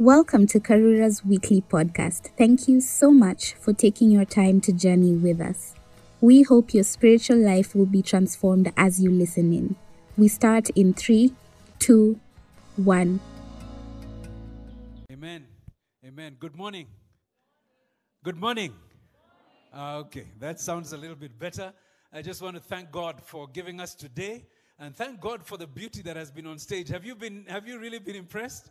Welcome to Karura's weekly podcast. Thank you so much for taking your time to journey with us. We hope your spiritual life will be transformed as you listen in. We start in three, two, one. Amen. Amen. Good morning. Good morning. Uh, okay, that sounds a little bit better. I just want to thank God for giving us today and thank God for the beauty that has been on stage. Have you been have you really been impressed?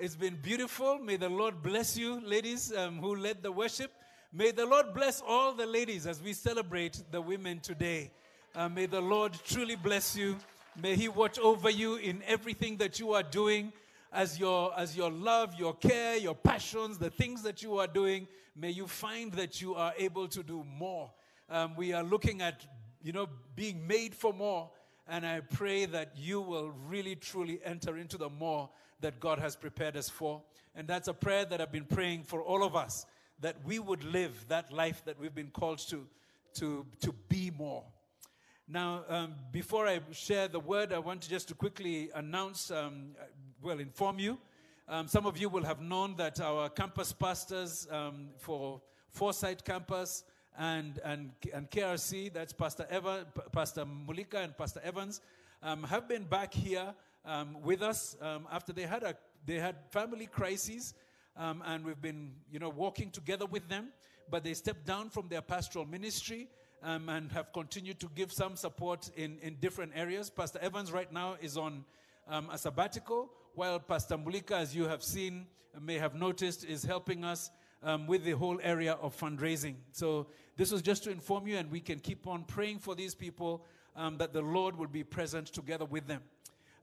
It's been beautiful. May the Lord bless you, ladies um, who led the worship. May the Lord bless all the ladies as we celebrate the women today. Uh, may the Lord truly bless you. May He watch over you in everything that you are doing as your as your love, your care, your passions, the things that you are doing. May you find that you are able to do more um, we are looking at, you know, being made for more. And I pray that you will really, truly enter into the more that God has prepared us for. And that's a prayer that I've been praying for all of us that we would live that life that we've been called to, to, to be more. Now, um, before I share the word, I want to just to quickly announce, um, well, inform you. Um, some of you will have known that our campus pastors um, for Foresight Campus and, and, and KRC, that's Pastor, Eva, Pastor Mulika and Pastor Evans, um, have been back here um, with us um, after they had, a, they had family crises. Um, and we've been, you know, walking together with them. But they stepped down from their pastoral ministry um, and have continued to give some support in, in different areas. Pastor Evans right now is on um, a sabbatical, while Pastor Mulika, as you have seen, may have noticed, is helping us um, with the whole area of fundraising. So this was just to inform you, and we can keep on praying for these people um, that the Lord will be present together with them.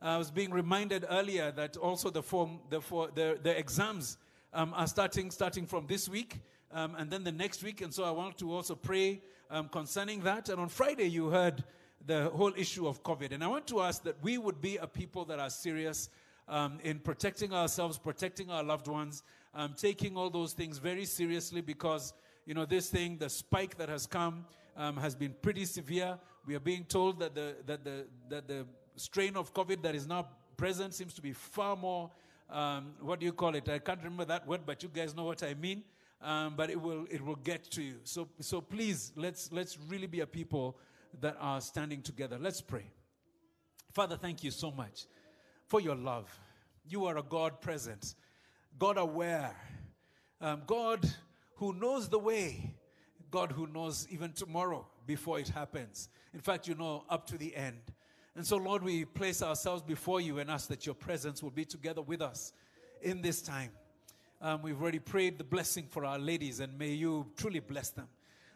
I was being reminded earlier that also the form, the, for, the, the exams um, are starting starting from this week um, and then the next week, and so I want to also pray um, concerning that. And on Friday, you heard the whole issue of COVID, and I want to ask that we would be a people that are serious um, in protecting ourselves, protecting our loved ones, um, taking all those things very seriously because, you know, this thing, the spike that has come, um, has been pretty severe. We are being told that the, that, the, that the strain of COVID that is now present seems to be far more, um, what do you call it? I can't remember that word, but you guys know what I mean. Um, but it will, it will get to you. So, so please, let's, let's really be a people that are standing together. Let's pray. Father, thank you so much for your love. You are a God present. God aware, um, God who knows the way, God who knows even tomorrow before it happens. In fact, you know up to the end. And so, Lord, we place ourselves before you and ask that your presence will be together with us in this time. Um, we've already prayed the blessing for our ladies, and may you truly bless them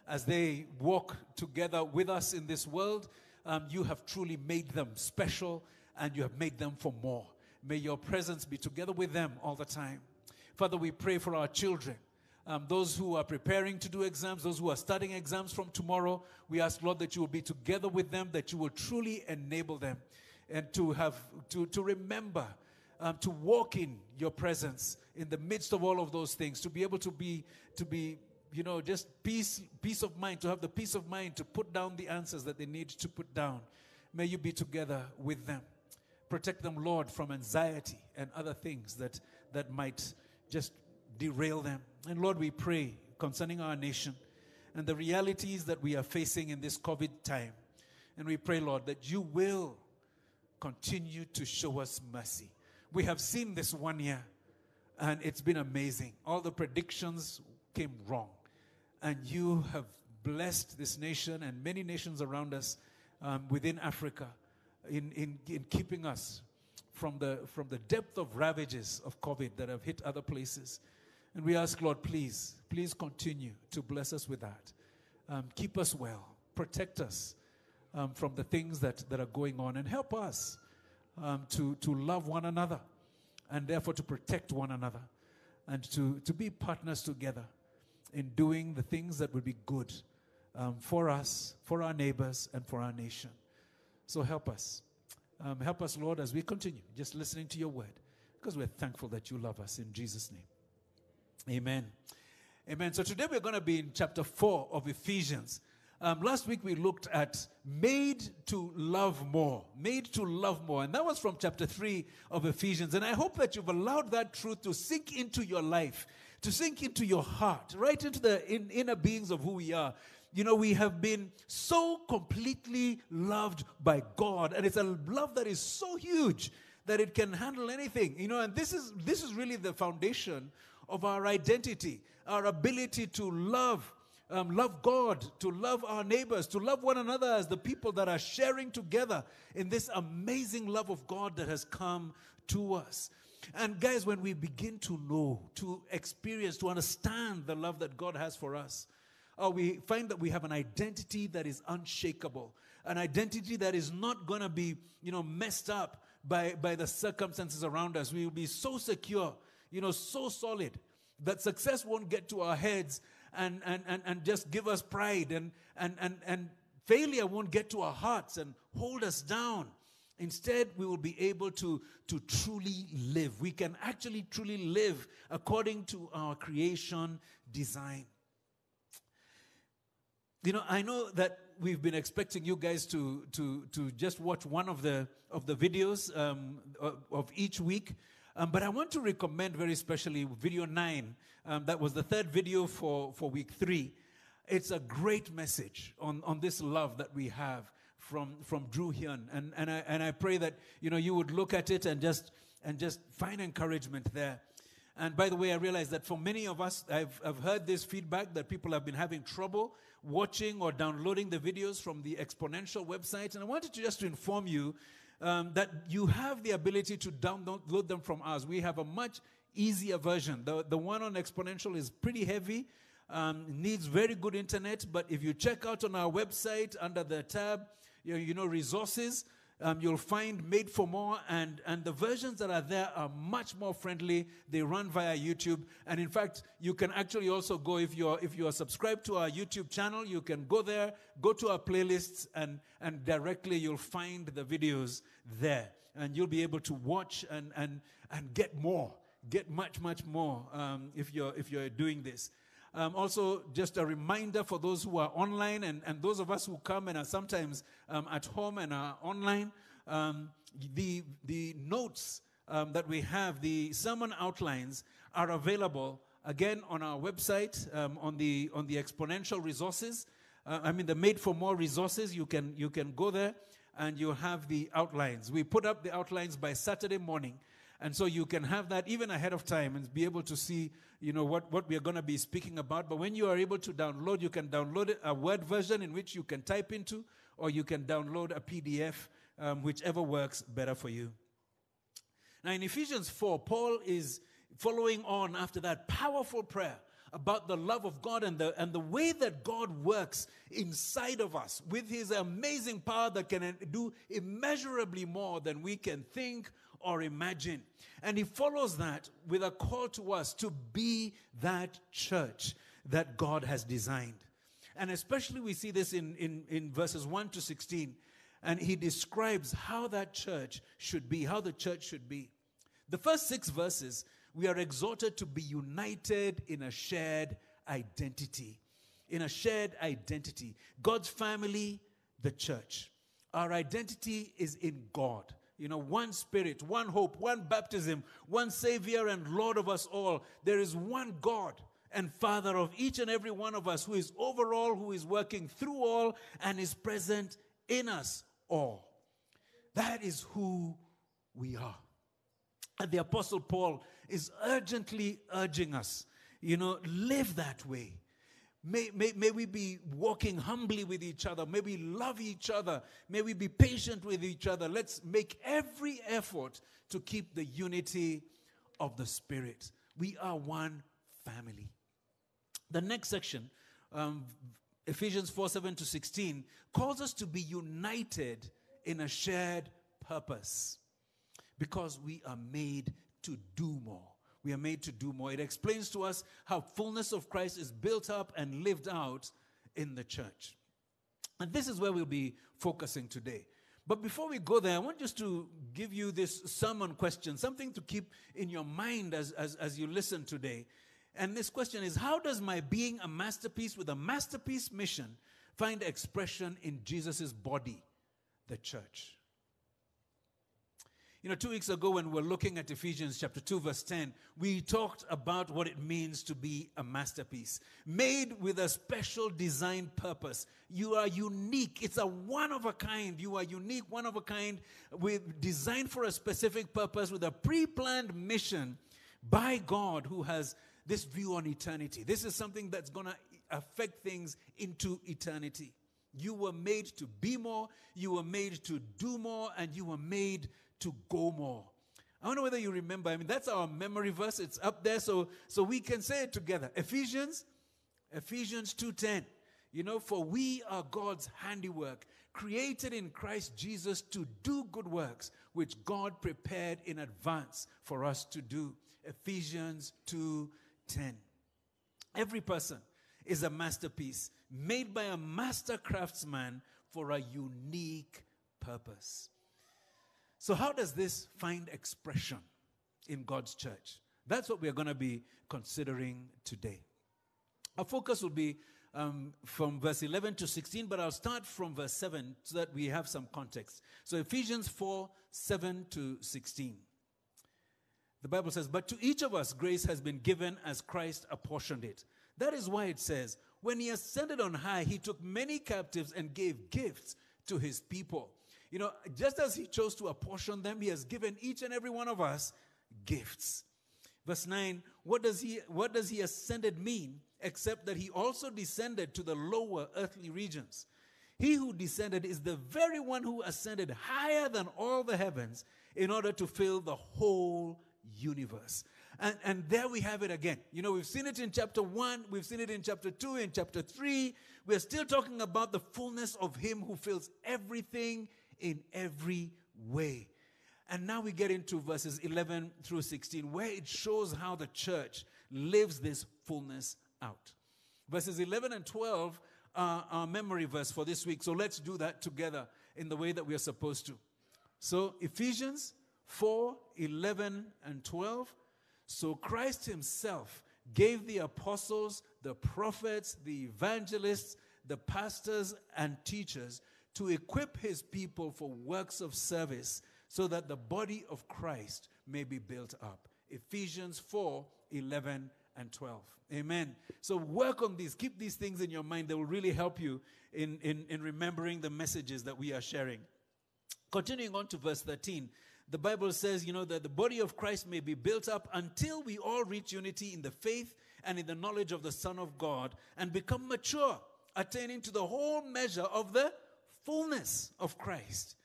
as they walk together with us in this world. Um, you have truly made them special and you have made them for more. May your presence be together with them all the time. Father, we pray for our children. Um, those who are preparing to do exams, those who are studying exams from tomorrow, we ask, Lord, that you will be together with them, that you will truly enable them and to have to, to remember um, to walk in your presence in the midst of all of those things, to be able to be to be you know just peace peace of mind, to have the peace of mind to put down the answers that they need to put down. May you be together with them. Protect them, Lord, from anxiety and other things that that might just derail them. And Lord, we pray concerning our nation and the realities that we are facing in this COVID time. And we pray, Lord, that you will continue to show us mercy. We have seen this one year, and it's been amazing. All the predictions came wrong. And you have blessed this nation and many nations around us um, within Africa in, in, in keeping us from the, from the depth of ravages of COVID that have hit other places. And we ask, Lord, please, please continue to bless us with that. Um, keep us well, protect us um, from the things that, that are going on, and help us um, to, to love one another and therefore to protect one another and to, to be partners together in doing the things that would be good um, for us, for our neighbors, and for our nation. So help us. Um, help us, Lord, as we continue just listening to your word, because we're thankful that you love us in Jesus' name. Amen. Amen. So today we're going to be in chapter 4 of Ephesians. Um, last week we looked at made to love more, made to love more. And that was from chapter 3 of Ephesians. And I hope that you've allowed that truth to sink into your life, to sink into your heart, right into the in, inner beings of who we are. You know, we have been so completely loved by God, and it's a love that is so huge that it can handle anything. You know, and this is this is really the foundation of our identity, our ability to love um, love God, to love our neighbors, to love one another as the people that are sharing together in this amazing love of God that has come to us. And guys, when we begin to know, to experience, to understand the love that God has for us, uh, we find that we have an identity that is unshakable, an identity that is not going to be, you know, messed up by, by the circumstances around us. We will be so secure, you know, so solid that success won't get to our heads and, and, and, and just give us pride and, and, and, and failure won't get to our hearts and hold us down. Instead, we will be able to, to truly live. We can actually truly live according to our creation design. You know, I know that we've been expecting you guys to, to, to just watch one of the, of the videos um, of, of each week. Um, but I want to recommend very specially video nine. Um, that was the third video for, for week three. It's a great message on, on this love that we have from, from Drew Hyun. And, and, I, and I pray that, you know, you would look at it and just, and just find encouragement there. And by the way, I realize that for many of us, I've, I've heard this feedback that people have been having trouble watching or downloading the videos from the Exponential website. And I wanted to just to inform you um, that you have the ability to download them from us. We have a much easier version. The, the one on Exponential is pretty heavy, um, needs very good internet, but if you check out on our website under the tab, you you know resources, um, you'll find Made for More, and, and the versions that are there are much more friendly. They run via YouTube, and in fact, you can actually also go if you're if you are subscribed to our YouTube channel, you can go there, go to our playlists, and and directly you'll find the videos there, and you'll be able to watch and and and get more, get much much more um, if you're if you're doing this. Um, also, just a reminder for those who are online and, and those of us who come and are sometimes um, at home and are online, um, the, the notes um, that we have, the sermon outlines, are available again on our website um, on, the, on the exponential resources. Uh, I mean, the made for more resources. You can, you can go there and you have the outlines. We put up the outlines by Saturday morning. And so you can have that even ahead of time and be able to see you know, what, what we are going to be speaking about. But when you are able to download, you can download a Word version in which you can type into, or you can download a PDF, um, whichever works better for you. Now, in Ephesians 4, Paul is following on after that powerful prayer about the love of God and the, and the way that God works inside of us with his amazing power that can do immeasurably more than we can think or imagine. And he follows that with a call to us to be that church that God has designed. And especially we see this in, in, in verses 1 to 16. And he describes how that church should be, how the church should be. The first six verses, we are exhorted to be united in a shared identity. In a shared identity. God's family, the church. Our identity is in God. You know, one spirit, one hope, one baptism, one Savior and Lord of us all. There is one God and Father of each and every one of us who is over all, who is working through all, and is present in us all. That is who we are. And the Apostle Paul is urgently urging us, you know, live that way. May, may, may we be walking humbly with each other. May we love each other. May we be patient with each other. Let's make every effort to keep the unity of the Spirit. We are one family. The next section, um, Ephesians 4 7 to 16, calls us to be united in a shared purpose because we are made to do more we are made to do more. It explains to us how fullness of Christ is built up and lived out in the church. And this is where we'll be focusing today. But before we go there, I want just to give you this sermon question, something to keep in your mind as, as, as you listen today. And this question is How does my being a masterpiece with a masterpiece mission find expression in Jesus' body, the church. You know, two weeks ago when we were looking at Ephesians chapter 2, verse 10, we talked about what it means to be a masterpiece, made with a special design purpose. You are unique. It's a one of a kind. You are unique, one of a kind, with designed for a specific purpose, with a pre planned mission by God who has this view on eternity. This is something that's going to affect things into eternity. You were made to be more, you were made to do more, and you were made to go more. I don't know whether you remember. I mean, that's our memory verse. It's up there, so so we can say it together. Ephesians, Ephesians 2:10. You know, for we are God's handiwork, created in Christ Jesus to do good works, which God prepared in advance for us to do. Ephesians 2:10. Every person is a masterpiece made by a master craftsman for a unique purpose. So, how does this find expression in God's church? That's what we're going to be considering today. Our focus will be um, from verse 11 to 16, but I'll start from verse 7 so that we have some context. So, Ephesians 4 7 to 16. The Bible says, But to each of us grace has been given as Christ apportioned it. That is why it says, When he ascended on high, he took many captives and gave gifts to his people. You know, just as he chose to apportion them, he has given each and every one of us gifts. Verse 9, what does he what does he ascended mean except that he also descended to the lower earthly regions? He who descended is the very one who ascended higher than all the heavens in order to fill the whole universe. And, and there we have it again. You know, we've seen it in chapter 1, we've seen it in chapter 2, in chapter 3. We're still talking about the fullness of Him who fills everything in every way. And now we get into verses 11 through 16, where it shows how the church lives this fullness out. Verses 11 and 12 are our memory verse for this week. So let's do that together in the way that we are supposed to. So, Ephesians 4 11 and 12. So, Christ Himself gave the apostles, the prophets, the evangelists, the pastors, and teachers to equip his people for works of service so that the body of Christ may be built up. Ephesians 4 11 and 12. Amen. So work on these. Keep these things in your mind. They will really help you in, in, in remembering the messages that we are sharing. Continuing on to verse 13, the Bible says, you know, that the body of Christ may be built up until we all reach unity in the faith and in the knowledge of the Son of God and become mature, attaining to the whole measure of the fullness of Christ.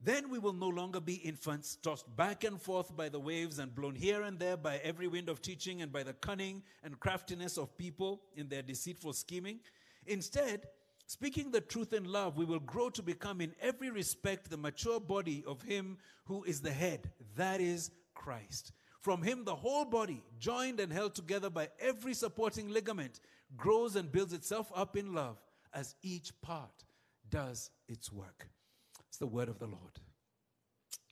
Then we will no longer be infants, tossed back and forth by the waves and blown here and there by every wind of teaching and by the cunning and craftiness of people in their deceitful scheming. Instead, speaking the truth in love, we will grow to become in every respect the mature body of Him who is the head, that is Christ. From Him, the whole body, joined and held together by every supporting ligament, grows and builds itself up in love as each part does its work. It's the word of the Lord.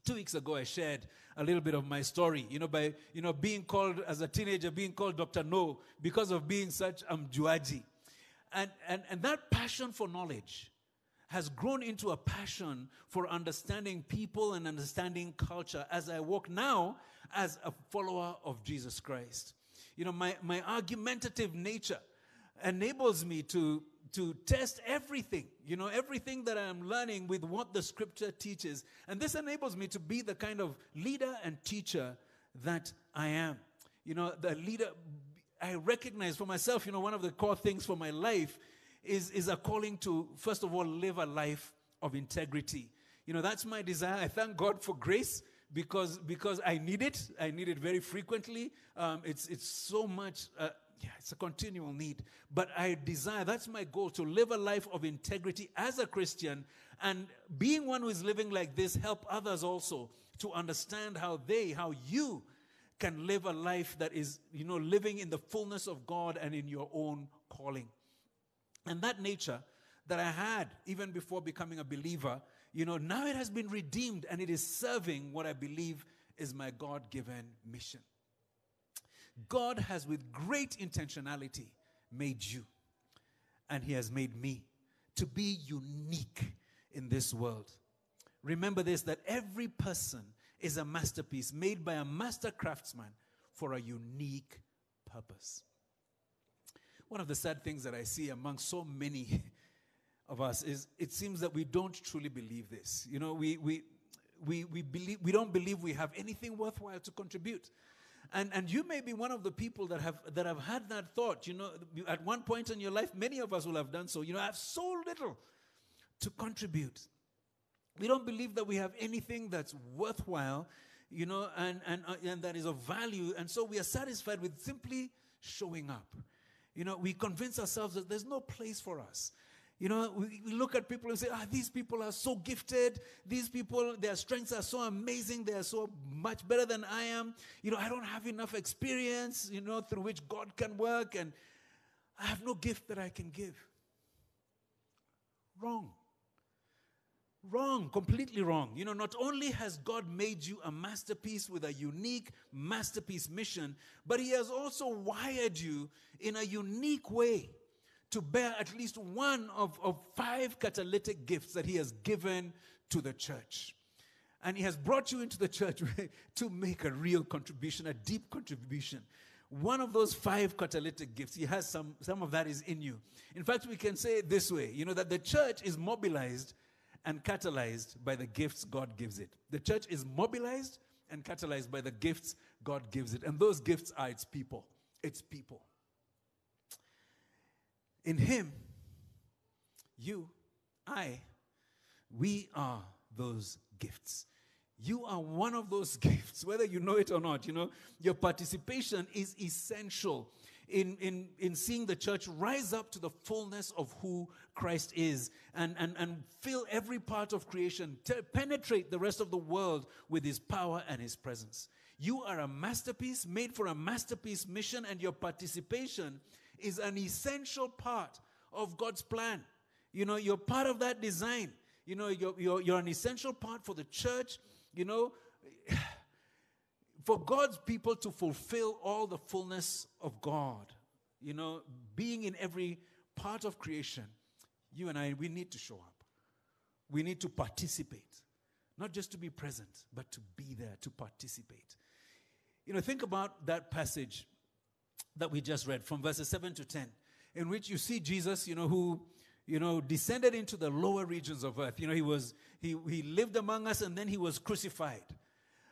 Two weeks ago, I shared a little bit of my story. You know, by you know being called as a teenager, being called Dr. No because of being such amjuaji, and and and that passion for knowledge has grown into a passion for understanding people and understanding culture as I walk now as a follower of Jesus Christ. You know, my, my argumentative nature enables me to to test everything, you know, everything that I'm learning with what the scripture teaches. And this enables me to be the kind of leader and teacher that I am. You know, the leader, I recognize for myself, you know, one of the core things for my life is, is a calling to, first of all, live a life of integrity. You know, that's my desire. I thank God for grace because because I need it. I need it very frequently. Um, it's it's so much. Uh, yeah, it's a continual need. But I desire, that's my goal, to live a life of integrity as a Christian. And being one who is living like this, help others also to understand how they, how you can live a life that is, you know, living in the fullness of God and in your own calling. And that nature that I had even before becoming a believer, you know, now it has been redeemed and it is serving what I believe is my God given mission. God has, with great intentionality, made you. And He has made me to be unique in this world. Remember this that every person is a masterpiece made by a master craftsman for a unique purpose. One of the sad things that I see among so many of us is it seems that we don't truly believe this. You know, we, we, we, we, believe, we don't believe we have anything worthwhile to contribute. And, and you may be one of the people that have, that have had that thought. You know, at one point in your life, many of us will have done so. You know, I have so little to contribute. We don't believe that we have anything that's worthwhile, you know, and, and, uh, and that is of value. And so we are satisfied with simply showing up. You know, we convince ourselves that there's no place for us. You know, we, look at people and say, ah, these people are so gifted. These people, their strengths are so amazing. They are so much better than I am. You know, I don't have enough experience, you know, through which God can work, and I have no gift that I can give. Wrong. Wrong, completely wrong. You know, not only has God made you a masterpiece with a unique masterpiece mission, but He has also wired you in a unique way to bear at least one of, of five catalytic gifts that He has given to the church. And He has brought you into the church to make a real contribution, a deep contribution. One of those five catalytic gifts, He has some, some of that is in you. In fact, we can say it this way you know, that the church is mobilized and catalyzed by the gifts God gives it. The church is mobilized and catalyzed by the gifts God gives it. And those gifts are its people. Its people. In Him, you, I, we are those gifts. You are one of those gifts, whether you know it or not. You know, your participation is essential in, in, in seeing the church rise up to the fullness of who Christ is and, and, and fill every part of creation, to penetrate the rest of the world with his power and his presence. You are a masterpiece made for a masterpiece mission, and your participation is an essential part of God's plan. You know, you're part of that design. You know, you're, you're, you're an essential part for the church. You know, for God's people to fulfill all the fullness of God, you know, being in every part of creation, you and I, we need to show up. We need to participate. Not just to be present, but to be there, to participate. You know, think about that passage that we just read from verses 7 to 10, in which you see Jesus, you know, who, you know, descended into the lower regions of earth. You know, he was, he, he lived among us and then he was crucified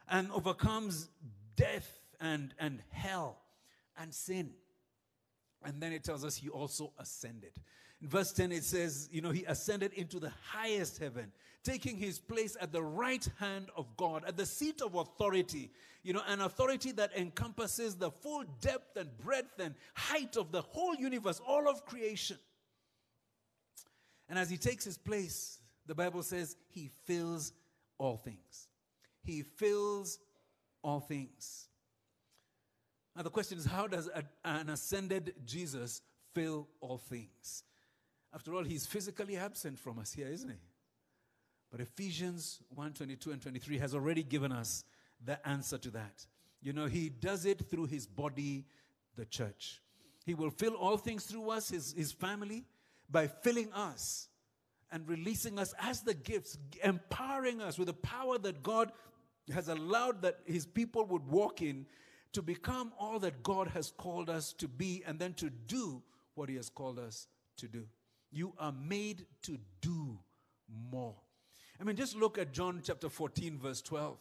and overcomes death and, and hell and sin. And then it tells us he also ascended. In verse 10, it says, you know, he ascended into the highest heaven, taking his place at the right hand of God, at the seat of authority, you know, an authority that encompasses the full depth and breadth and height of the whole universe, all of creation. And as he takes his place, the Bible says he fills all things. He fills all things. Now, the question is how does an ascended Jesus fill all things? After all, he's physically absent from us here, isn't he? But Ephesians 1 22 and 23 has already given us the answer to that. You know, he does it through his body, the church. He will fill all things through us, his, his family, by filling us and releasing us as the gifts, empowering us with the power that God has allowed that his people would walk in to become all that God has called us to be and then to do what he has called us to do. You are made to do more. I mean, just look at John chapter 14, verse 12.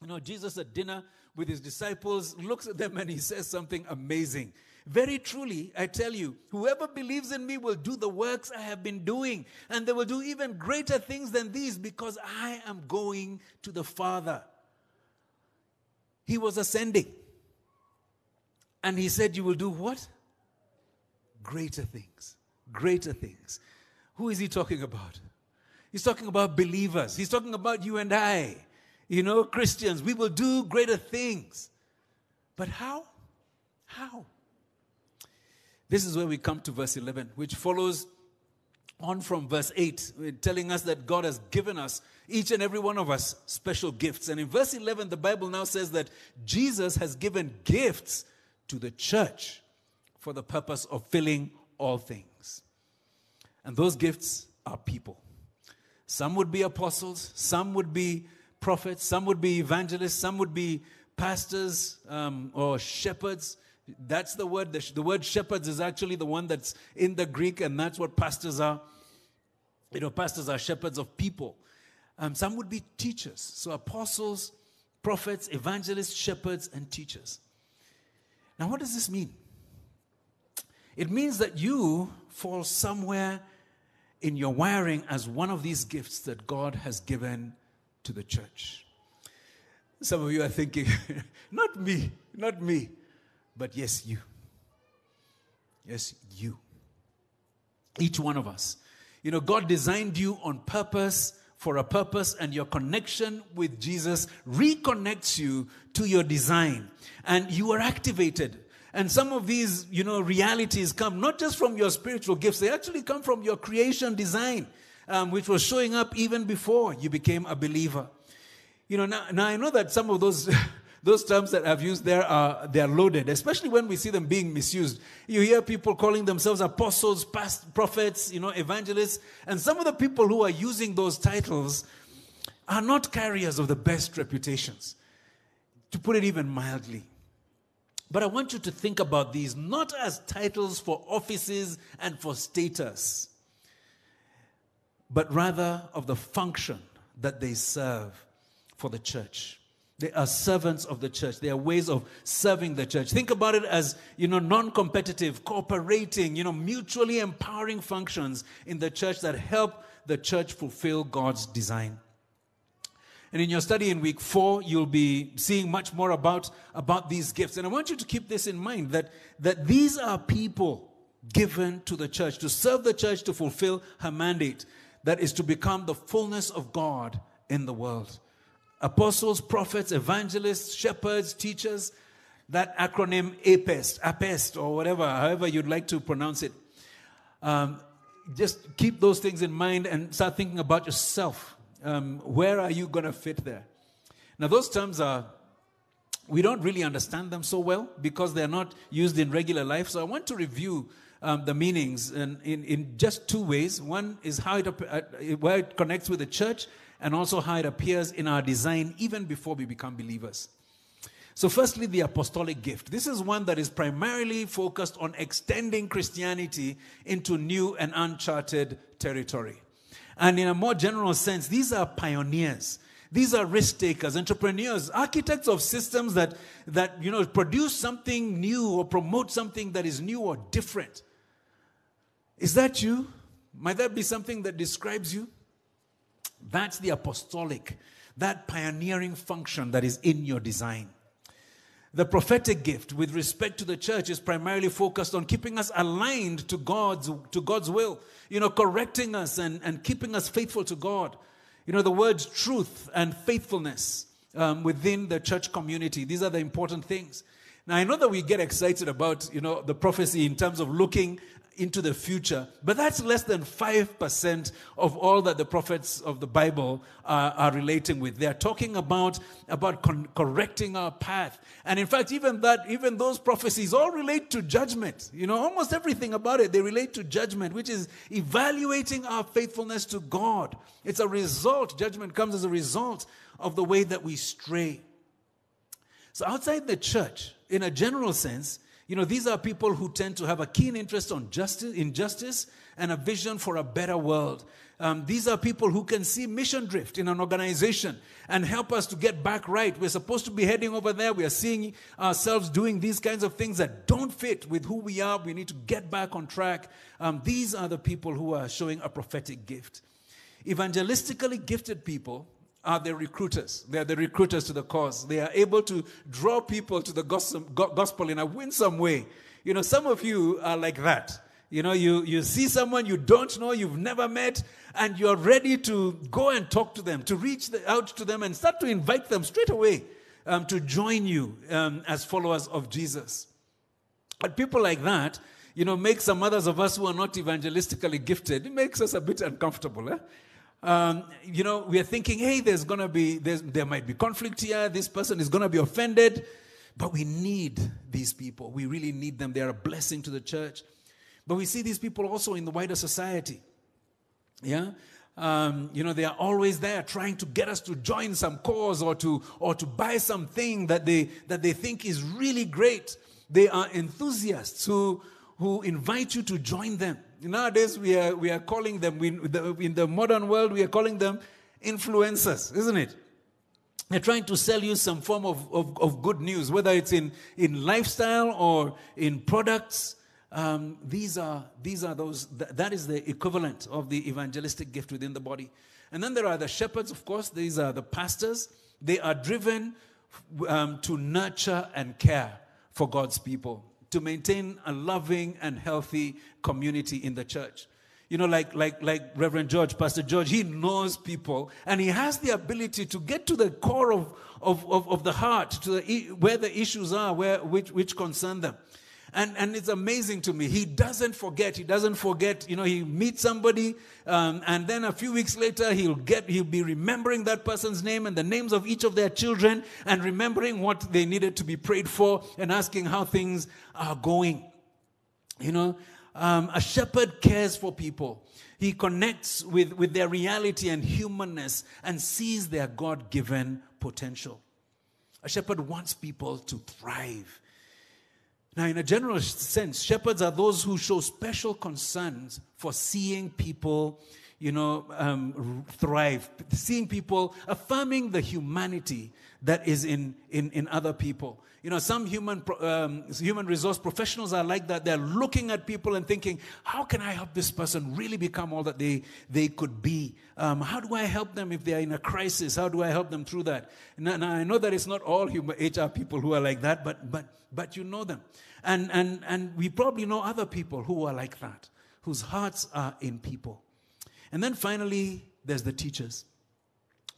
You know, Jesus at dinner with his disciples looks at them and he says something amazing. Very truly, I tell you, whoever believes in me will do the works I have been doing, and they will do even greater things than these because I am going to the Father. He was ascending. And he said, You will do what? Greater things. Greater things. Who is he talking about? He's talking about believers. He's talking about you and I. You know, Christians. We will do greater things. But how? How? This is where we come to verse 11, which follows on from verse 8, telling us that God has given us, each and every one of us, special gifts. And in verse 11, the Bible now says that Jesus has given gifts to the church for the purpose of filling all things. And those gifts are people. Some would be apostles, some would be prophets, some would be evangelists, some would be pastors um, or shepherds. That's the word. The, word shepherds is actually the one that's in the Greek, and that's what pastors are. You know, pastors are shepherds of people. Um, some would be teachers. So, apostles, prophets, evangelists, shepherds, and teachers. Now, what does this mean? It means that you fall somewhere in your wiring as one of these gifts that God has given to the church. Some of you are thinking, not me, not me, but yes, you. Yes, you. Each one of us. You know, God designed you on purpose for a purpose, and your connection with Jesus reconnects you to your design, and you are activated. And some of these, you know, realities come not just from your spiritual gifts, they actually come from your creation design, um, which was showing up even before you became a believer. You know, now, now I know that some of those. those terms that I've used there are they are loaded, especially when we see them being misused. You hear people calling themselves apostles, past prophets, you know, evangelists, and some of the people who are using those titles are not carriers of the best reputations, to put it even mildly. But I want you to think about these not as titles for offices and for status, but rather of the function that they serve for the church. They are servants of the church. They are ways of serving the church. Think about it as, you know, non-competitive, cooperating, you know, mutually empowering functions in the church that help the church fulfill God's design. And in your study in week four, you'll be seeing much more about, about these gifts. And I want you to keep this in mind that, that these are people given to the church to serve the church to fulfill her mandate that is to become the fullness of God in the world apostles, prophets, evangelists, shepherds, teachers. That acronym APEST, APEST, or whatever, however you'd like to pronounce it. Um, just keep those things in mind and start thinking about yourself. Um, where are you going to fit there? Now, those terms are, we don't really understand them so well because they're not used in regular life. So I want to review um, the meanings in, in, in, just two ways. One is how it, uh, where it connects with the church, and also how it appears in our design even before we become believers. So, firstly, the apostolic gift. This is one that is primarily focused on extending Christianity into new and uncharted territory. And in a more general sense, these are pioneers. These are risk takers, entrepreneurs, architects of systems that, that you know, produce something new or promote something that is new or different. Is that you? Might that be something that describes you? That's the apostolic, that pioneering function that is in your design. The prophetic gift with respect to the church is primarily focused on keeping us aligned to God's, to God's will, you know, correcting us and, and keeping us faithful to God. You know, the words truth and faithfulness um, within the church community, these are the important things. Now, I know that we get excited about, you know, the prophecy in terms of looking into the future. But that's less than 5% of all that the prophets of the Bible are, are relating with. They're talking about, about con- correcting our path. And in fact, even that, even those prophecies all relate to judgment. You know, almost everything about it, they relate to judgment, which is evaluating our faithfulness to God. It's a result. Judgment comes as a result of the way that we stray. So outside the church, in a general sense, you know, these are people who tend to have a keen interest on justice, injustice, and a vision for a better world. Um, these are people who can see mission drift in an organization and help us to get back right. We're supposed to be heading over there. We are seeing ourselves doing these kinds of things that don't fit with who we are. We need to get back on track. Um, these are the people who are showing a prophetic gift. Evangelistically gifted people are the recruiters. They are the recruiters to the cause. They are able to draw people to the gospel in a winsome way. You know, some of you are like that. You know, you, you see someone you don't know, you've never met, and you're ready to go and talk to them, to reach the, out to them and start to invite them straight away um, to join you um, as followers of Jesus. But people like that, you know, make some others of us who are not evangelistically gifted, it makes us a bit uncomfortable. Eh? Um, you know, we are thinking, hey, there's going to be, there might be conflict here. This person is going to be offended. But we need these people. We really need them. They are a blessing to the church. But we see these people also in the wider society. Yeah? Um, you know, they are always there trying to get us to join some cause or to, or to buy something that they, that they think is really great. They are enthusiasts who, who invite you to join them. Nowadays, we are, we are calling them, we, the, in the modern world, we are calling them influencers, isn't it? They're trying to sell you some form of, of, of good news, whether it's in, in lifestyle or in products. Um, these are these are those th- that is the equivalent of the evangelistic gift within the body and then there are the shepherds of course these are the pastors they are driven um, to nurture and care for god's people to maintain a loving and healthy community in the church. You know like like like reverend george pastor george he knows people and he has the ability to get to the core of of, of, of the heart to the, where the issues are where which which concern them and, and it's amazing to me. He doesn't forget. He doesn't forget. You know, he meets somebody, um, and then a few weeks later, he'll get, he'll be remembering that person's name and the names of each of their children, and remembering what they needed to be prayed for, and asking how things are going. You know, um, a shepherd cares for people. He connects with, with their reality and humanness and sees their God given potential. A shepherd wants people to thrive. Now, in a general sense, shepherds are those who show special concerns for seeing people, you know, um, thrive, seeing people, affirming the humanity that is in, in, in other people. You know, some human, um, human resource professionals are like that. They're looking at people and thinking, how can I help this person really become all that they, they could be? Um, how do I help them if they're in a crisis? How do I help them through that? Now, now I know that it's not all human HR people who are like that, but, but but you know them. And, and, and we probably know other people who are like that, whose hearts are in people. And then finally, there's the teachers.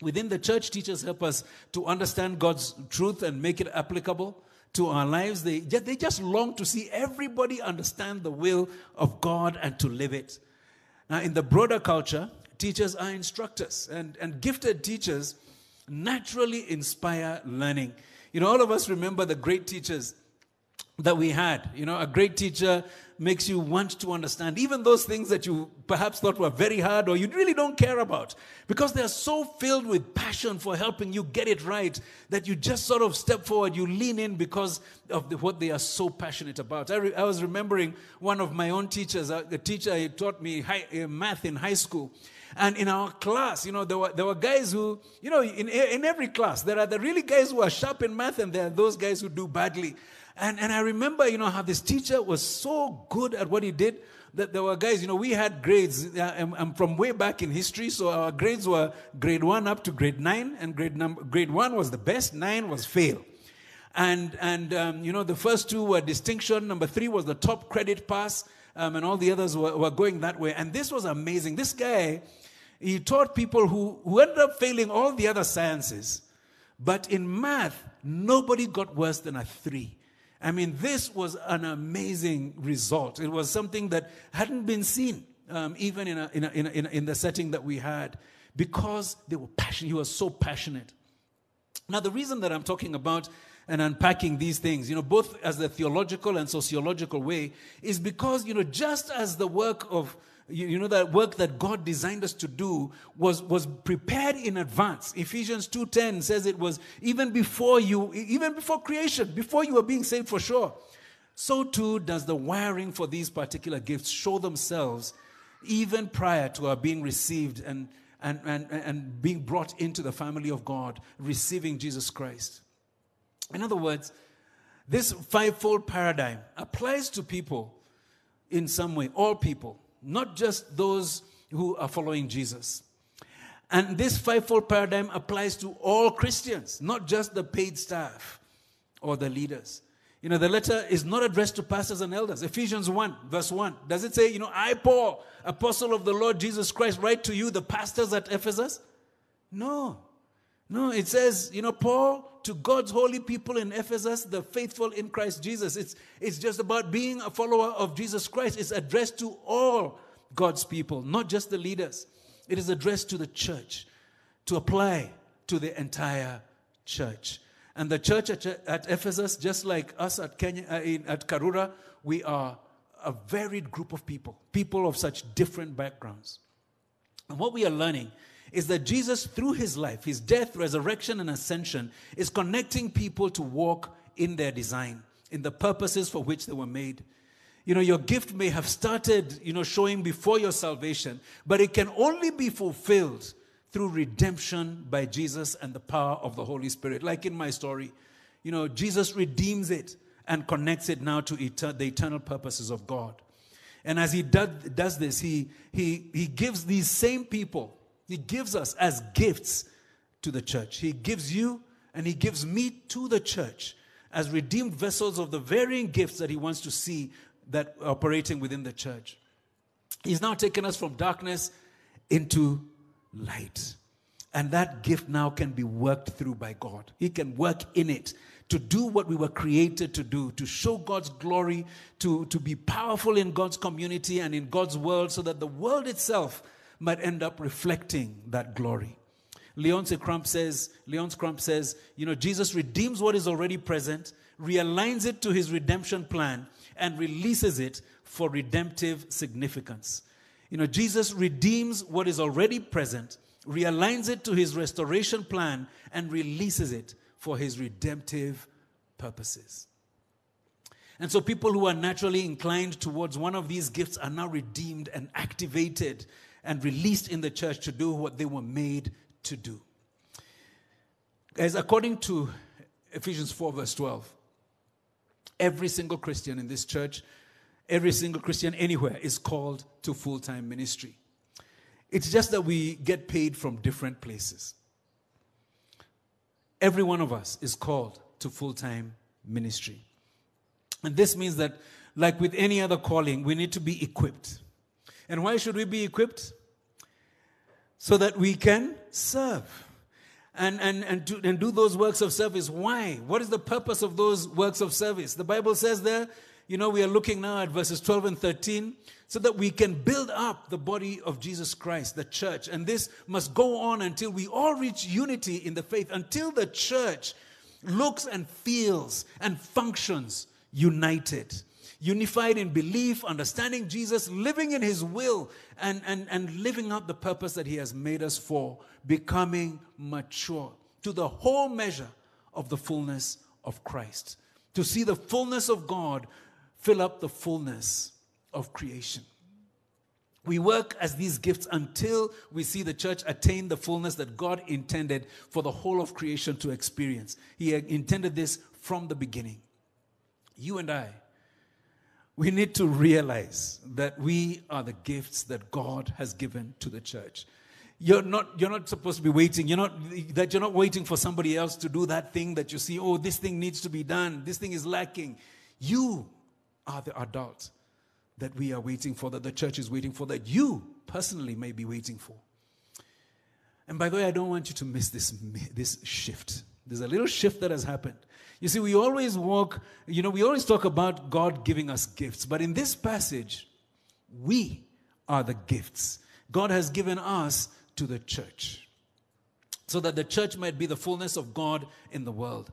Within the church, teachers help us to understand God's truth and make it applicable to our lives. They, they just long to see everybody understand the will of God and to live it. Now, in the broader culture, teachers are instructors, and, and gifted teachers naturally inspire learning. You know, all of us remember the great teachers that we had. You know, a great teacher makes you want to understand even those things that you perhaps thought were very hard or you really don't care about because they're so filled with passion for helping you get it right that you just sort of step forward, you lean in because of the, what they are so passionate about. I, re, I, was remembering one of my own teachers, a, a teacher who taught me high, uh, math in high school. And in our class, you know, there were, there were guys who, you know, in, in every class, there are the really guys who are sharp in math and there are those guys who do badly. And, and I remember, you know, how this teacher was so good at what he did that there were guys, you know, we had grades. I'm, I'm, from way back in history, so our grades were grade one up to grade nine, and grade number, grade one was the best, nine was fail. And, and um, you know, the first two were distinction, number three was the top credit pass, um, and all the others were, were going that way. And this was amazing. This guy, he taught people who, who ended up failing all the other sciences, but in math, nobody got worse than a three. I mean, this was an amazing result. It was something that hadn't been seen, um, even in, a, in, a, in, a, in, the setting that we had, because they were passionate. He was so passionate. Now, the reason that I'm talking about and unpacking these things, you know, both as the theological and sociological way, is because, you know, just as the work of you, you know that work that god designed us to do was was prepared in advance. Ephesians 2.10 says it was even before you even before creation before you were being saved for sure. So too does the wiring for these particular gifts show themselves even prior to our being received and and, and, and being brought into the family of God, receiving Jesus Christ. In other words, this fivefold paradigm applies to people in some way, all people not just those who are following Jesus. And this fivefold paradigm applies to all Christians, not just the paid staff or the leaders. You know, the letter is not addressed to pastors and elders. Ephesians 1, verse 1. Does it say, you know, I, Paul, apostle of the Lord Jesus Christ, write to you, the pastors at Ephesus? No. No, it says, you know, Paul to God's holy people in Ephesus, the faithful in Christ Jesus. It's, it's just about being a follower of Jesus Christ. It's addressed to all God's people, not just the leaders. It is addressed to the church to apply to the entire church. And the church at, at Ephesus, just like us at Kenya, uh, in, at Karura, we are a varied group of people, people of such different backgrounds. And what we are learning is that Jesus, through his life, his death, resurrection, and ascension, is connecting people to walk in their design, in the purposes for which they were made. You know, your gift may have started, you know, showing before your salvation, but it can only be fulfilled through redemption by Jesus and the power of the Holy Spirit. Like in my story, you know, Jesus redeems it and connects it now to etern- the eternal purposes of God. And as he does, does this, he, he, he gives these same people, he gives us as gifts to the church. He gives you and he gives me to the church as redeemed vessels of the varying gifts that he wants to see that operating within the church. He's now taken us from darkness into light. And that gift now can be worked through by God. He can work in it to do what we were created to do, to show God's glory, to, to be powerful in God's community and in God's world, so that the world itself might end up reflecting that glory. Leonce Crump says, Leonce Crump says, you know, Jesus redeems what is already present, realigns it to his redemption plan, and releases it for redemptive significance. You know, Jesus redeems what is already present, realigns it to his restoration plan, and releases it for his redemptive purposes. And so, people who are naturally inclined towards one of these gifts are now redeemed and activated and released in the church to do what they were made to do. As according to Ephesians 4, verse 12, every single Christian in this church, every single Christian anywhere is called to full time ministry. It's just that we get paid from different places. Every one of us is called to full time ministry. And this means that, like with any other calling, we need to be equipped. And why should we be equipped? So that we can serve and, and, and, and do those works of service. Why? What is the purpose of those works of service? The Bible says there, you know, we are looking now at verses 12 and 13, so that we can build up the body of Jesus Christ, the church. And this must go on until we all reach unity in the faith, until the church looks and feels and functions united unified in belief, understanding Jesus, living in his will, and, and, and living out the purpose that he has made us for, becoming mature to the whole measure of the fullness of Christ. To see the fullness of God fill up the fullness of creation. We work as these gifts until we see the church attain the fullness that God intended for the whole of creation to experience. He intended this from the beginning. You and I we need to realize that we are the gifts that God has given to the church. You're not, you're not supposed to be waiting. You're not, that you're not waiting for somebody else to do that thing that you see, oh, this thing needs to be done. This thing is lacking. You are the adult that we are waiting for, that the church is waiting for, that you personally may be waiting for. And by the way, I don't want you to miss this, this shift. There's a little shift that has happened. You see, we always walk, you know, we always talk about God giving us gifts. But in this passage, we are the gifts. God has given us to the church so that the church might be the fullness of God in the world.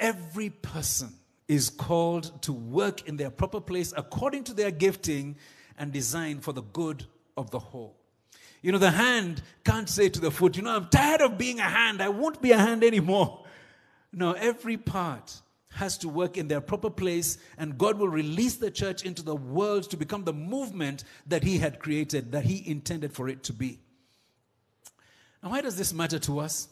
Every person is called to work in their proper place according to their gifting and design for the good of the whole. You know, the hand can't say to the foot, you know, I'm tired of being a hand. I won't be a hand anymore. No, every part has to work in their proper place, and God will release the church into the world to become the movement that He had created, that He intended for it to be. Now, why does this matter to us?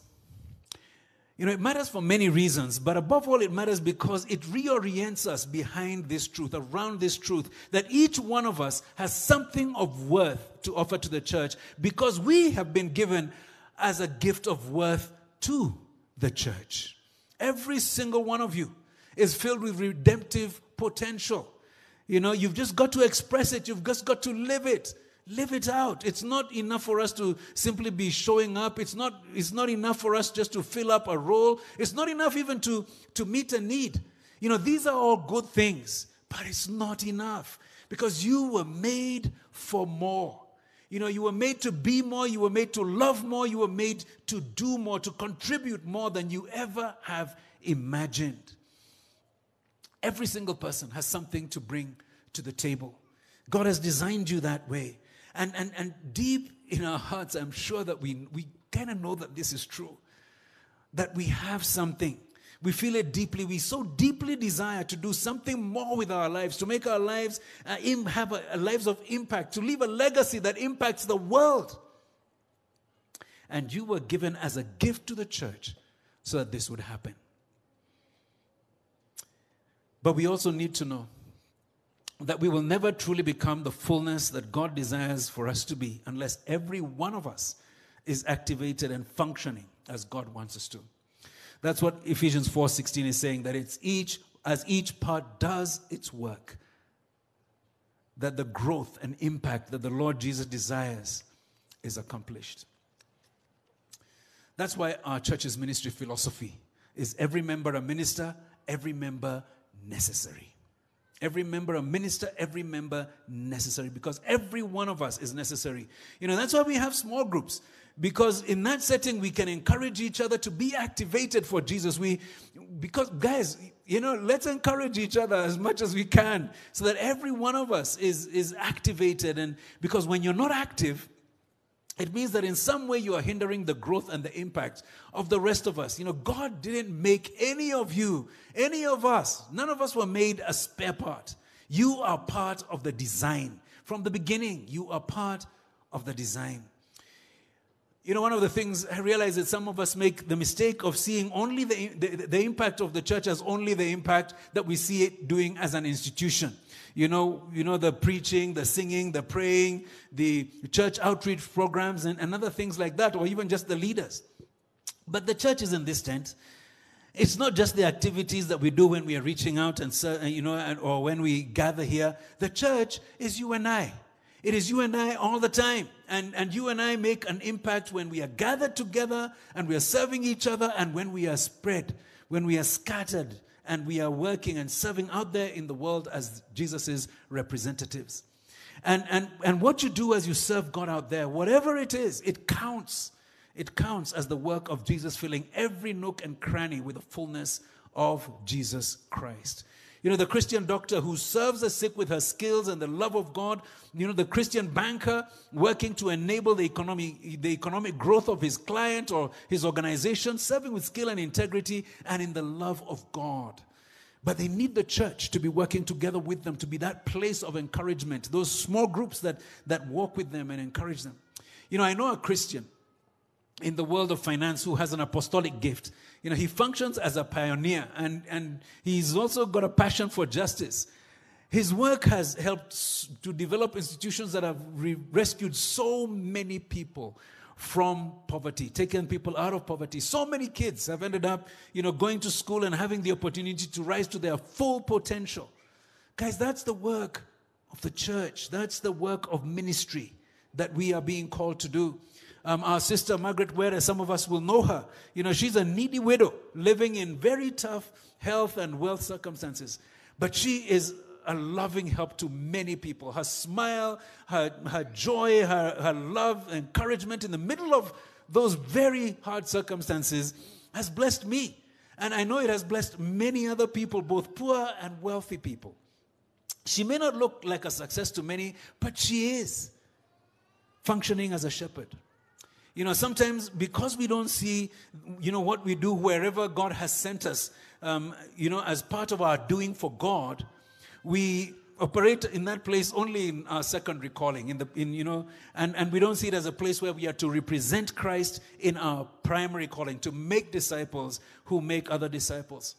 You know, it matters for many reasons, but above all, it matters because it reorients us behind this truth, around this truth, that each one of us has something of worth to offer to the church because we have been given as a gift of worth to the church. Every single one of you is filled with redemptive potential. You know, you've just got to express it, you've just got to live it. Live it out. It's not enough for us to simply be showing up. It's not, it's not enough for us just to fill up a role. It's not enough even to, to meet a need. You know, these are all good things, but it's not enough because you were made for more. You know, you were made to be more, you were made to love more, you were made to do more, to contribute more than you ever have imagined. Every single person has something to bring to the table. God has designed you that way. And, and, and deep in our hearts, I'm sure that we, we kind of know that this is true. That we have something. We feel it deeply. We so deeply desire to do something more with our lives, to make our lives uh, have a, a lives of impact, to leave a legacy that impacts the world. And you were given as a gift to the church so that this would happen. But we also need to know that we will never truly become the fullness that God desires for us to be unless every one of us is activated and functioning as God wants us to. That's what Ephesians 4:16 is saying that it's each as each part does its work that the growth and impact that the Lord Jesus desires is accomplished. That's why our church's ministry philosophy is every member a minister, every member necessary. Every member a minister, every member necessary because every one of us is necessary. You know, that's why we have small groups because in that setting we can encourage each other to be activated for Jesus. We because guys, you know, let's encourage each other as much as we can so that every one of us is is activated and because when you're not active, it means that in some way you are hindering the growth and the impact of the rest of us. You know, God didn't make any of you, any of us, none of us were made a spare part. You are part of the design. From the beginning, you are part of the design. You know, one of the things I realize that some of us make the mistake of seeing only the, the, the, impact of the church as only the impact that we see it doing as an institution. You know, you know, the preaching, the singing, the praying, the church outreach programs, and, and other things like that, or even just the leaders. But the church is in this tent. It's not just the activities that we do when we are reaching out and, you know, or when we gather here. The church is you and I. It is you and I all the time. And, and you and I make an impact when we are gathered together and we are serving each other and when we are spread, when we are scattered and we are working and serving out there in the world as Jesus' representatives. And, and, and what you do as you serve God out there, whatever it is, it counts. It counts as the work of Jesus filling every nook and cranny with the fullness of Jesus Christ. You know, the Christian doctor who serves the sick with her skills and the love of God. You know, the Christian banker working to enable the economic, the economic growth of his client or his organization, serving with skill and integrity and in the love of God. But they need the church to be working together with them, to be that place of encouragement, those small groups that, that walk with them and encourage them. You know, I know a Christian in the world of finance who has an apostolic gift. You know, he functions as a pioneer and, and he's also got a passion for justice. His work has helped to develop institutions that have re- rescued so many people from poverty, taken people out of poverty. So many kids have ended up, you know, going to school and having the opportunity to rise to their full potential. Guys, that's the work of the church. That's the work of ministry that we are being called to do um, our sister Margaret Ware, some of us will know her. You know, she's a needy widow living in very tough health and wealth circumstances. But she is a loving help to many people. Her smile, her, her joy, her, her love, encouragement in the middle of those very hard circumstances has blessed me. And I know it has blessed many other people, both poor and wealthy people. She may not look like a success to many, but she is functioning as a shepherd. You know, sometimes because we don't see, you know, what we do wherever God has sent us, um, you know, as part of our doing for God, we operate in that place only in our secondary calling, in the, in, you know, and, and we don't see it as a place where we are to represent Christ in our primary calling, to make disciples who make other disciples.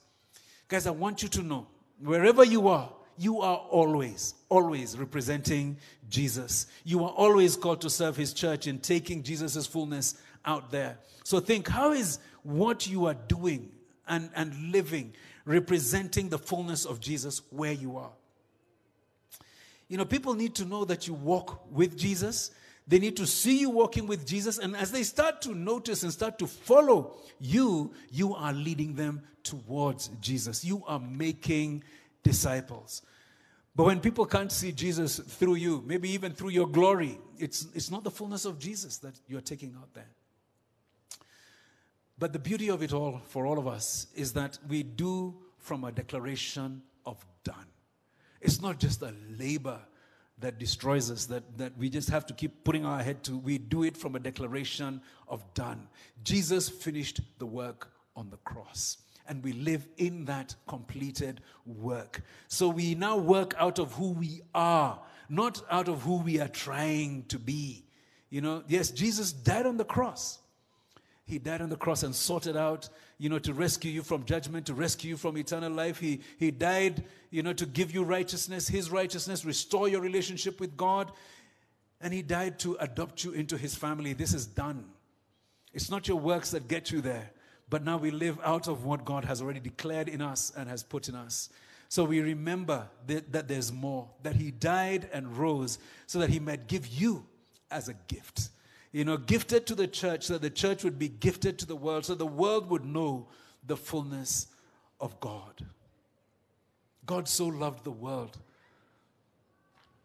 Guys, I want you to know, wherever you are, you are always, always representing Jesus. You are always called to serve his church in taking Jesus' fullness out there. So think how is what you are doing and, and living representing the fullness of Jesus where you are? You know, people need to know that you walk with Jesus. They need to see you walking with Jesus. And as they start to notice and start to follow you, you are leading them towards Jesus. You are making disciples. But when people can't see Jesus through you, maybe even through your glory, it's, it's not the fullness of Jesus that you're taking out there. But the beauty of it all for all of us is that we do from a declaration of done. It's not just a labor that destroys us, that, that we just have to keep putting our head to. We do it from a declaration of done. Jesus finished the work on the cross. And we live in that completed work. So we now work out of who we are, not out of who we are trying to be. You know, yes, Jesus died on the cross. He died on the cross and sorted out, you know, to rescue you from judgment, to rescue you from eternal life. He, he died, you know, to give you righteousness, His righteousness, restore your relationship with God. And He died to adopt you into His family. This is done. It's not your works that get you there, but now we live out of what God has already declared in us and has put in us. So we remember that, that there's more, that He died and rose so that He might give you as a gift you know, gifted to the church so that the church would be gifted to the world, so the world would know the fullness of God. God so loved the world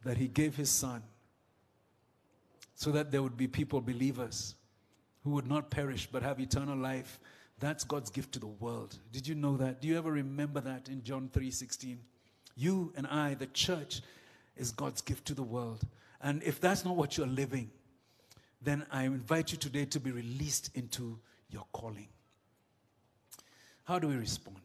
that he gave his son so that there would be people, believers, who would not perish but have eternal life. That's God's gift to the world. Did you know that? Do you ever remember that in John 3:16? You and I, the church, is God's gift to the world. And if that's not what you're living, then I invite you today to be released into your calling. How do we respond?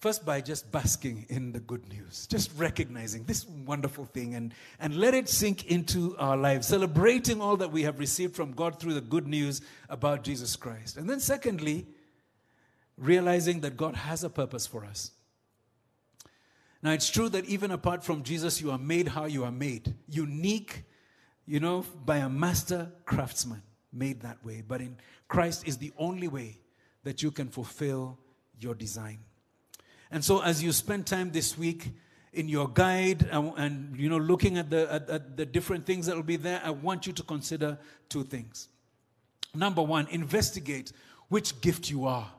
First, by just basking in the good news, just recognizing this wonderful thing and, and let it sink into our lives, celebrating all that we have received from God through the good news about Jesus Christ. And then, secondly, realizing that God has a purpose for us. Now, it's true that even apart from Jesus, you are made how you are made, unique you know, by a master craftsman made that way. But in Christ is the only way that you can fulfill your design. And so as you spend time this week in your guide and, and you know looking at the at, at the different things that will be there, I want you to consider two things. Number one, investigate which gift you are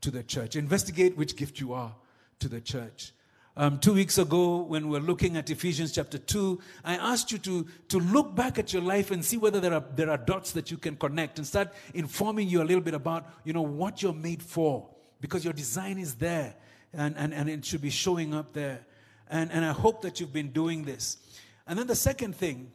to the church. Investigate which gift you are to the church. Um, two weeks ago, when we were looking at Ephesians chapter 2, I asked you to, to look back at your life and see whether there are, there are dots that you can connect and start informing you a little bit about, you know, what you're made for. Because your design is there and, and, and it should be showing up there. And, and I hope that you've been doing this. And then the second thing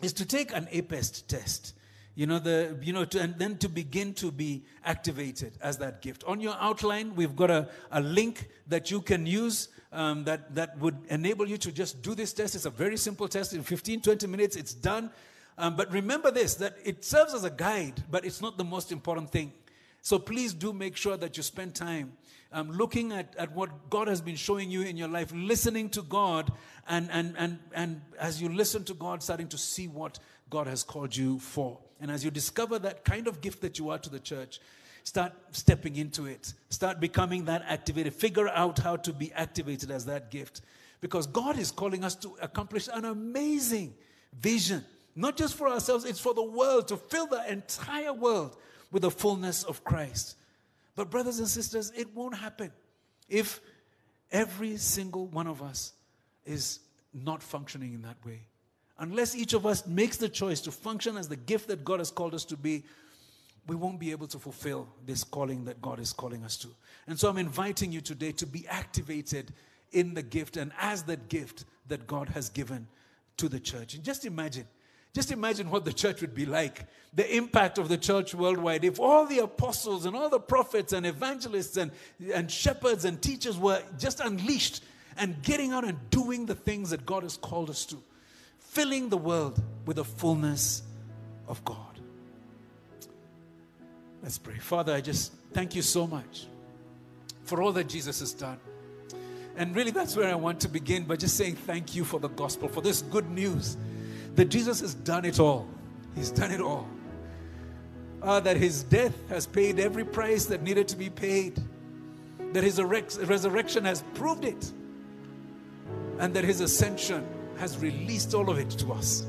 is to take an APEST test you know the you know to, and then to begin to be activated as that gift on your outline we've got a, a link that you can use um, that, that would enable you to just do this test. It's a very simple test. In 15, 20 minutes, it's done. Um, but remember this that it serves as a guide, but it's not the most important thing. So please do make sure that you spend time um, looking at, at what God has been showing you in your life, listening to God, and, and, and, and as you listen to God, starting to see what God has called you for. And as you discover that kind of gift that you are to the church, Start stepping into it. Start becoming that activated. Figure out how to be activated as that gift. Because God is calling us to accomplish an amazing vision. Not just for ourselves, it's for the world, to fill the entire world with the fullness of Christ. But, brothers and sisters, it won't happen if every single one of us is not functioning in that way. Unless each of us makes the choice to function as the gift that God has called us to be, we won't be able to fulfill this calling that God is calling us to. And so I'm inviting you today to be activated in the gift and as that gift that God has given to the church. And just imagine, just imagine what the church would be like, the impact of the church worldwide, if all the apostles and all the prophets and evangelists and, and shepherds and teachers were just unleashed and getting out and doing the things that God has called us to, filling the world with the fullness of God. Let's pray. Father, I just thank you so much for all that Jesus has done. And really, that's where I want to begin by just saying thank you for the gospel, for this good news that Jesus has done it all. He's done it all. Uh, that his death has paid every price that needed to be paid, that his resurrection has proved it, and that his ascension has released all of it to us.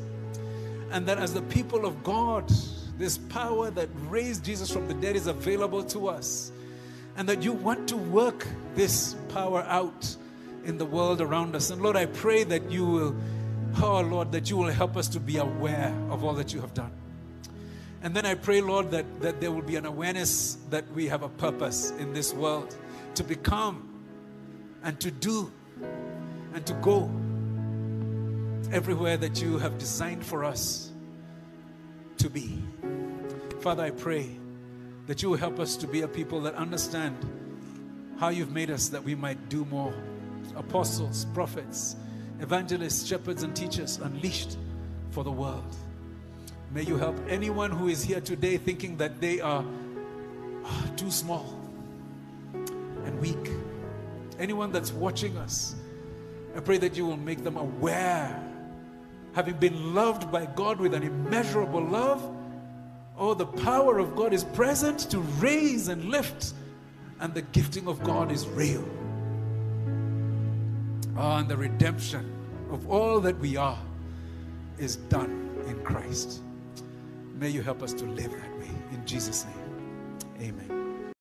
And that as the people of God, this power that raised Jesus from the dead is available to us. And that you want to work this power out in the world around us. And Lord, I pray that you will, oh Lord, that you will help us to be aware of all that you have done. And then I pray, Lord, that, that there will be an awareness that we have a purpose in this world to become and to do and to go everywhere that you have designed for us to be. Father, I pray that you will help us to be a people that understand how you've made us that we might do more. Apostles, prophets, evangelists, shepherds, and teachers unleashed for the world. May you help anyone who is here today thinking that they are ah, too small and weak. Anyone that's watching us, I pray that you will make them aware, having been loved by God with an immeasurable love. Oh, the power of God is present to raise and lift, and the gifting of God is real. Oh, and the redemption of all that we are is done in Christ. May you help us to live that way. In Jesus' name, amen.